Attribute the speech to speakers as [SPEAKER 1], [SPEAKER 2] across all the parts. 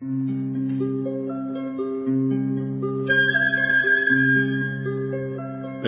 [SPEAKER 1] به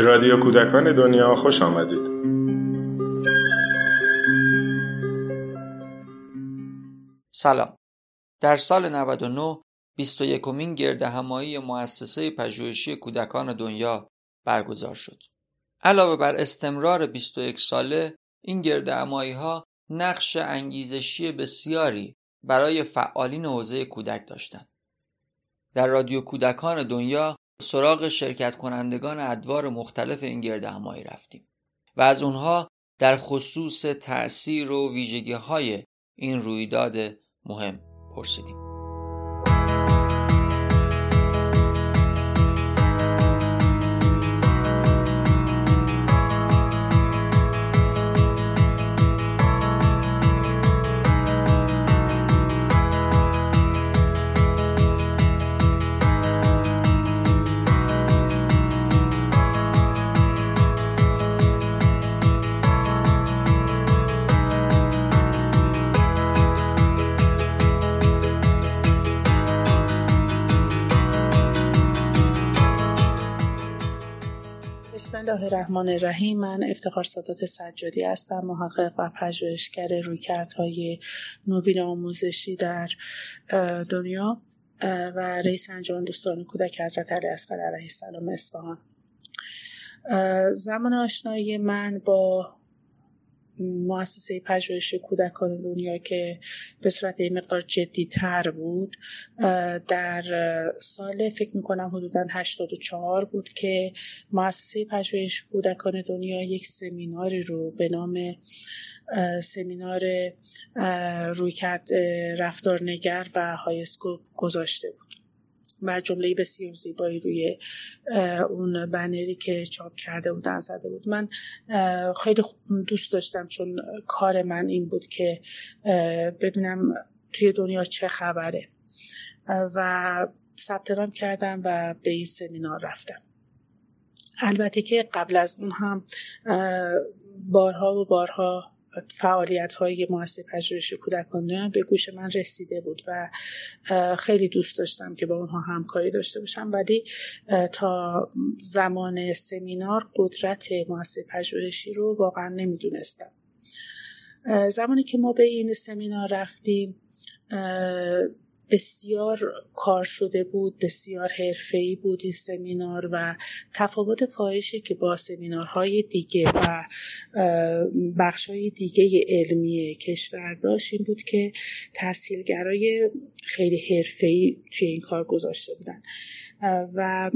[SPEAKER 1] رادیو کودکان دنیا خوش آمدید
[SPEAKER 2] سلام در سال 99 21 مین گرد همایی مؤسسه پژوهشی کودکان دنیا برگزار شد. علاوه بر استمرار 21 ساله این گرد همایی ها نقش انگیزشی بسیاری برای فعالین حوزه کودک داشتند. در رادیو کودکان دنیا سراغ شرکت کنندگان ادوار مختلف این گرد همایی رفتیم و از اونها در خصوص تأثیر و ویژگی های این رویداد مهم پرسیدیم.
[SPEAKER 3] الله الرحمن الرحیم. من افتخار سادات سجادی هستم محقق و پژوهشگر رویکردهای نوین آموزشی در دنیا و رئیس انجمن دوستان کودک حضرت علی اصغر علیه السلام اصفهان. زمان آشنایی من با مؤسسه پژوهش کودکان دنیا که به صورت یه مقدار جدی تر بود در سال فکر می‌کنم حدودا 84 بود که مؤسسه پژوهش کودکان دنیا یک سمیناری رو به نام سمینار رویکرد رفتارنگر و هایسکوپ گذاشته بود. جمله بسیار زیبایی روی اون بنری که چاپ کرده بودن زده بود. من خیلی دوست داشتم چون کار من این بود که ببینم توی دنیا چه خبره. و ثبت نام کردم و به این سمینار رفتم. البته که قبل از اون هم بارها و بارها فعالیت های مؤسسه پژوهش کودکان به گوش من رسیده بود و خیلی دوست داشتم که با اونها همکاری داشته باشم. ولی تا زمان سمینار قدرت مؤسسه پژوهشی رو واقعا نمی‌دونستم. زمانی که ما به این سمینار رفتیم بسیار کار شده بود بسیار حرفه‌ای بود این سمینار و تفاوت فاحشی که با سمینارهای دیگه و بخشهای دیگه علمی کشور داشت این بود که تحصیلگرای خیلی حرفه‌ای توی این کار گذاشته بودن. و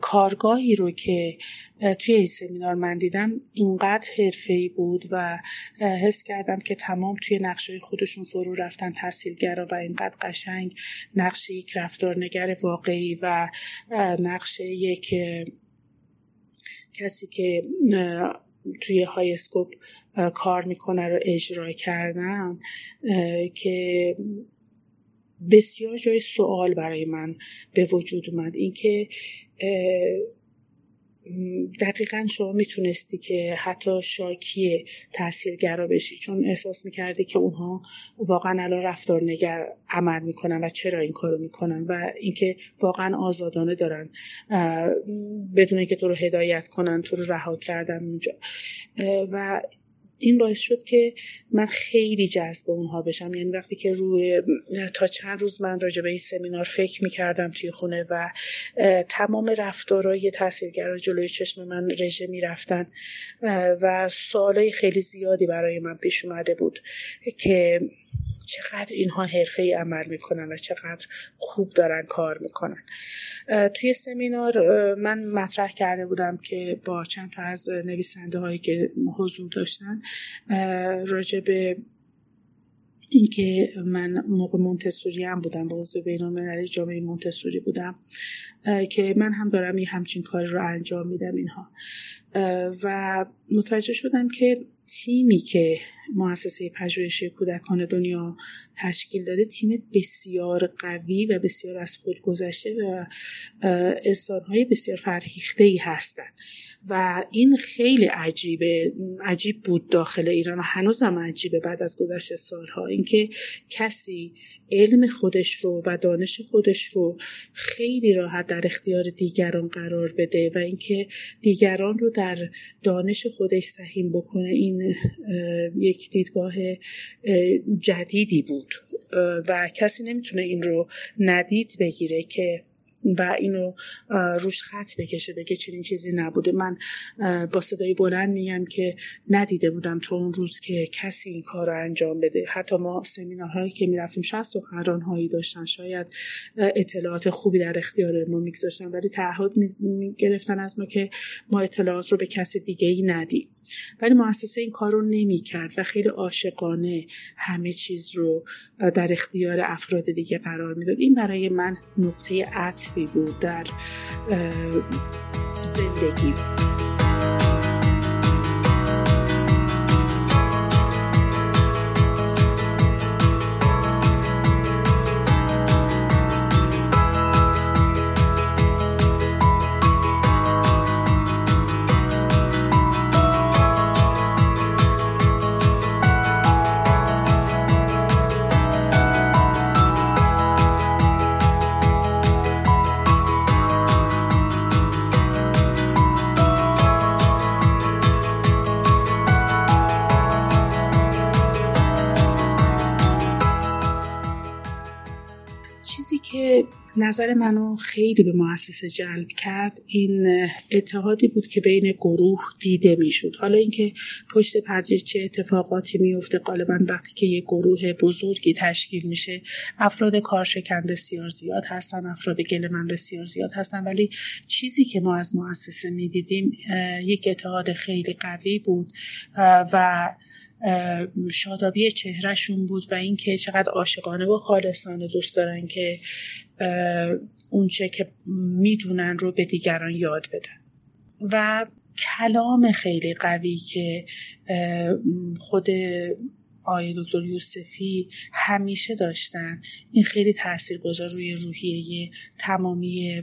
[SPEAKER 3] کارگاهی رو که توی این سمینار من دیدم اینقدر حرفه‌ای بود و حس کردم که تمام توی نقشه خودشون فرو رفتن تحصیلگرا و اینقدر قشنگ نقشه یک رفتارنگر واقعی و نقشه یک کسی که توی های اسکوپ کار می‌کنه رو اجرا کردن که بسیار جای سوال برای من به وجود اومد. اینکه دقیقا شما می‌تونستی که حتی شاکی تحصیلگرا بشی چون احساس می‌کردی که اونها واقعا الان رفتار نگر عمل می‌کنن و چرا این کارو می‌کنن و اینکه واقعا آزادانه دارن بدون که تو رو هدایت کنن تو رو رها کردن اونجا. و این باعث شد که من خیلی جذب اونها بشم. یعنی وقتی که روی تا چند روز من راجع به این سمینار فکر می‌کردم توی خونه و تمام رفتارهای تحصیلگرا جلوی چشم من رژه می‌رفتن و سوالای خیلی زیادی برای من پیش اومده بود که چقدر اینها حرفه ای عمل می‌کنن و چقدر خوب دارن کار می‌کنن. توی سمینار من مطرح کرده بودم که با چند تا از نویسنده هایی که حضور داشتن راجع به اینکه من موقع مونتسوری هم بودم با عضو بین جامعه مونتسوری بودم که من هم دارم یه همچین کاری رو انجام میدم اینها. و متوجه شدم که تیمی که مؤسسه پژوهشی کودکان دنیا تشکیل داده تیم بسیار قوی و بسیار از خود گذشته و انسانهای بسیار فرهیخته ای هستند. و این خیلی عجیبه عجیب بود داخل ایران و هنوزم عجیبه بعد از گذشت سالها. اینکه کسی علم خودش رو و دانش خودش رو خیلی راحت در اختیار دیگران قرار بده و اینکه دیگران رو در دانش خودش سهیم بکنه این یک دیدگاه جدیدی بود. و کسی نمی‌تونه این رو ندید بگیره که و اینو روش خط بکشه بگه چنین چیزی نبوده. من با صدای بلند میگم که ندیده بودم تا اون روز که کسی این کار رو انجام بده. حتی ما سمینارهایی که می‌رفتیم شاید هایی داشتن. شاید اطلاعات خوبی در اختیار ما میگذاشتن ولی تعهد گرفتن از ما که ما اطلاعات رو به کسی دیگه ای ندیم. ولی مؤسسه این کار رو نمی کرد و خیلی عاشقانه همه چیز رو در اختیار افراد دیگه قرار می‌داد. این برای من نقطه عطفی بود در زندگی. نظر منو خیلی به مؤسسه جلب کرد این اتحادی بود که بین گروه دیده می‌شد. حالا اینکه پشت پرده چه اتفاقاتی میفته غالبا وقتی که یه گروه بزرگی تشکیل میشه افراد کارشکن بسیار زیاد هستن افراد گلمن بسیار زیاد هستن. ولی چیزی که ما از مؤسسه می‌دیدیم یک اتحاد خیلی قوی بود و شادابی چهرهشون بود و اینکه چقدر عاشقانه و خالصانه دوست دارن که اونچه که می‌دونن رو به دیگران یاد بدن. و کلام خیلی قوی که خود آقای دکتر یوسفی همیشه داشتن. این خیلی تاثیر گذار روی روحیه تمامی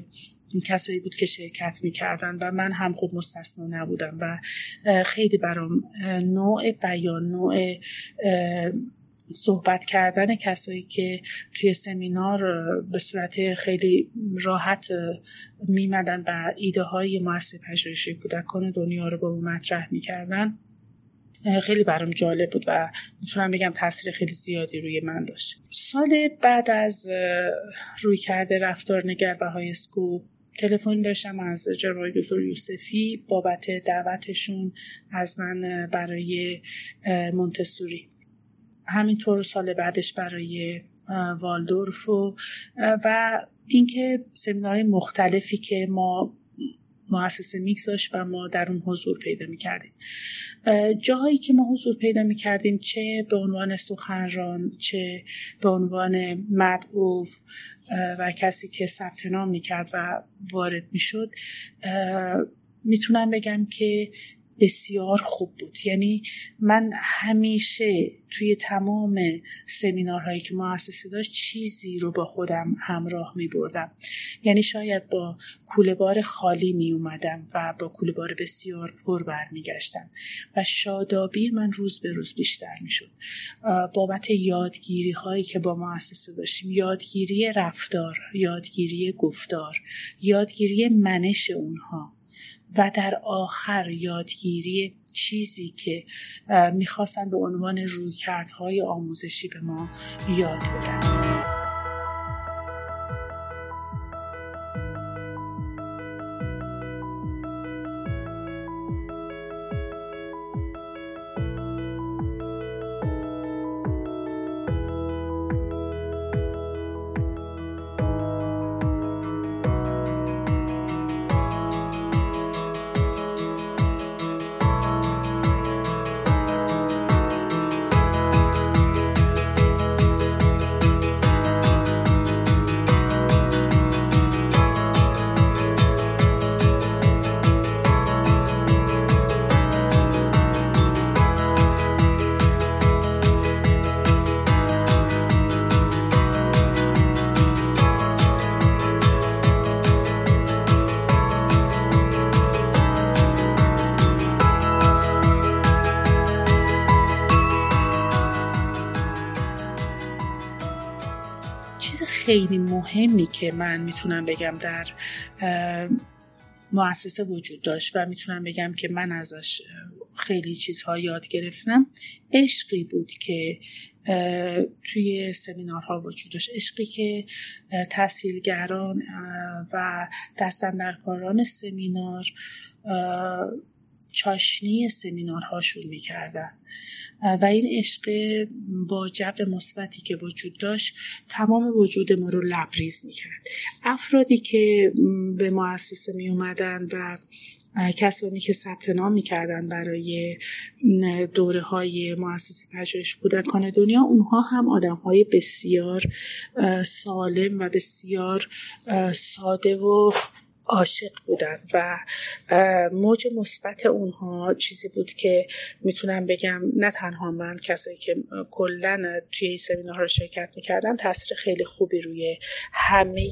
[SPEAKER 3] کسایی بود که شرکت می‌کردن و من هم خود مستثنا نبودم و خیلی برام نوع بیان نوع صحبت کردن کسایی که توی سمینار به صورت خیلی راحت میمدن و ایده های مؤسسه پژوهشی کودکان دنیا رو با مطرح می‌کردن خیلی برام جالب بود و می‌تونم بگم تاثیر خیلی زیادی روی من داشت. سال بعد از روی کرده رفتار نگر و های اسکوپ تلفن داشتم از جناب دکتر یوسفی بابت دعوتشون از من برای مونتسوری. همینطور سال بعدش برای والدورف و, و اینکه سمینارهای مختلفی که ما مؤسسه میکس داشت و ما در اون حضور پیدا می‌کردیم. جاهایی که ما حضور پیدا می‌کردیم چه به عنوان سخنران چه به عنوان مدعوف و کسی که ثبت نام می‌کرد و وارد می‌شد می‌تونم بگم که بسیار خوب بود. یعنی من همیشه توی تمام سمینارهایی که مؤسسه داشت چیزی رو با خودم همراه می بردم یعنی شاید با کوله بار خالی می اومدم و با کوله بار بسیار پر برمیگشتم و شادابی من روز به روز بیشتر می شد بابت یادگیری هایی که با مؤسسه داشتیم یادگیری رفتار یادگیری گفتار یادگیری منش اونها و در آخر یادگیری چیزی که می‌خواستن به عنوان رویکردهای آموزشی به ما یاد بدن. خیلی مهمی که من می‌تونم بگم در مؤسسه وجود داشت و می‌تونم بگم که من ازش خیلی چیزها یاد گرفتم. عشقی بود که توی سمینارها وجود داشت. عشقی که تحصیلگران و دستندرکاران سمینار چاشنی سمینارهاشون می‌کردن. و این عشق با جو مثبتی که وجود داشت تمام وجود ما رو لبریز می‌کرد. افرادی که به مؤسسه می اومدن و کسانی که ثبت نام می‌کردن برای دوره های مؤسسه پژوهش کودکان دنیا اونها هم آدم های بسیار سالم و بسیار ساده و عاشق بودن و موج مثبت اونها چیزی بود که می‌تونم بگم نه تنها من کسایی که کلا توی این سمینارها شرکت می‌کردن تاثیر خیلی خوبی روی همه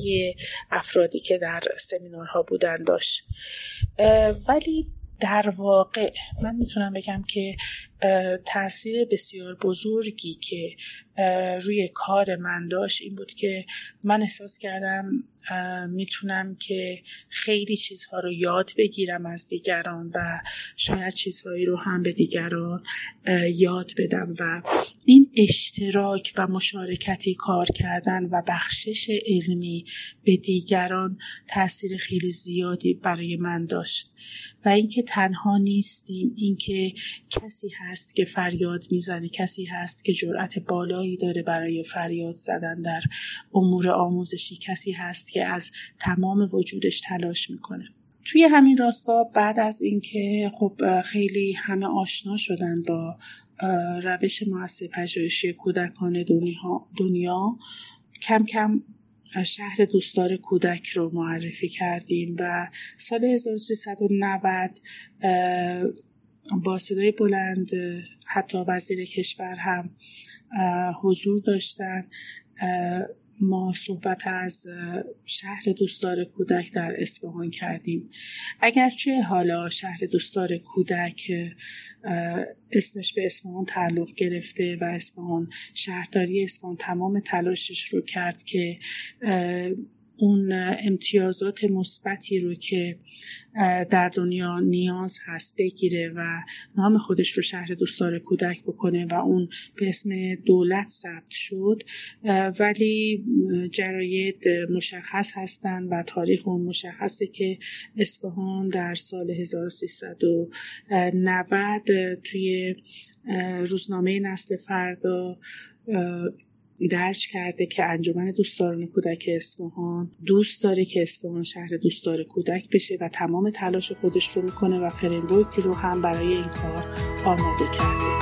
[SPEAKER 3] افرادی که در سمینارها بودن داشت. ولی در واقع من می‌تونم بگم که تاثیر بسیار بزرگی که روی کار من داشت این بود که من احساس کردم می‌تونم که خیلی چیزها رو یاد بگیرم از دیگران و شاید چیزهایی رو هم به دیگران یاد بدم و این اشتراک و مشارکتی کار کردن و بخشش علمی به دیگران تاثیر خیلی زیادی برای من داشت. و اینکه تنها نیستیم. اینکه کسی هست که فریاد می‌زنه کسی هست که جرأت بالایی داره برای فریاد زدن در امور آموزشی کسی هست که از تمام وجودش تلاش می‌کنه. توی همین راستا بعد از اینکه خب خیلی همه آشنا شدن با روش مؤسسه پژوهشی کودکان دنیا کم کم شهر دوستدار کودک رو معرفی کردیم و سال 1390 با صدای بلند حتی وزیر کشور هم حضور داشتن. ما صحبت از شهر دوستدار کودک در اصفهان کردیم. اگرچه حالا شهر دوستدار کودک اسمش به اصفهان تعلق گرفته و اصفهان شهرداری اصفهان تمام تلاشش رو کرد که اون امتیازات مثبتی رو که در دنیا نیاز هست بگیره و نام خودش رو شهر دوستدار کودک بکنه و اون به اسم دولت ثبت شد. ولی جراید مشخص هستند و تاریخ اون مشخصه که اصفهان در سال 1390 توی روزنامه نسل فردا درج کرده که انجمن دوستداران کودک اصفهان دوست داره که اصفهان شهر دوستدار کودک بشه و تمام تلاش خودش رو می‌کنه و فریمورکی رو هم برای این کار آماده کرده.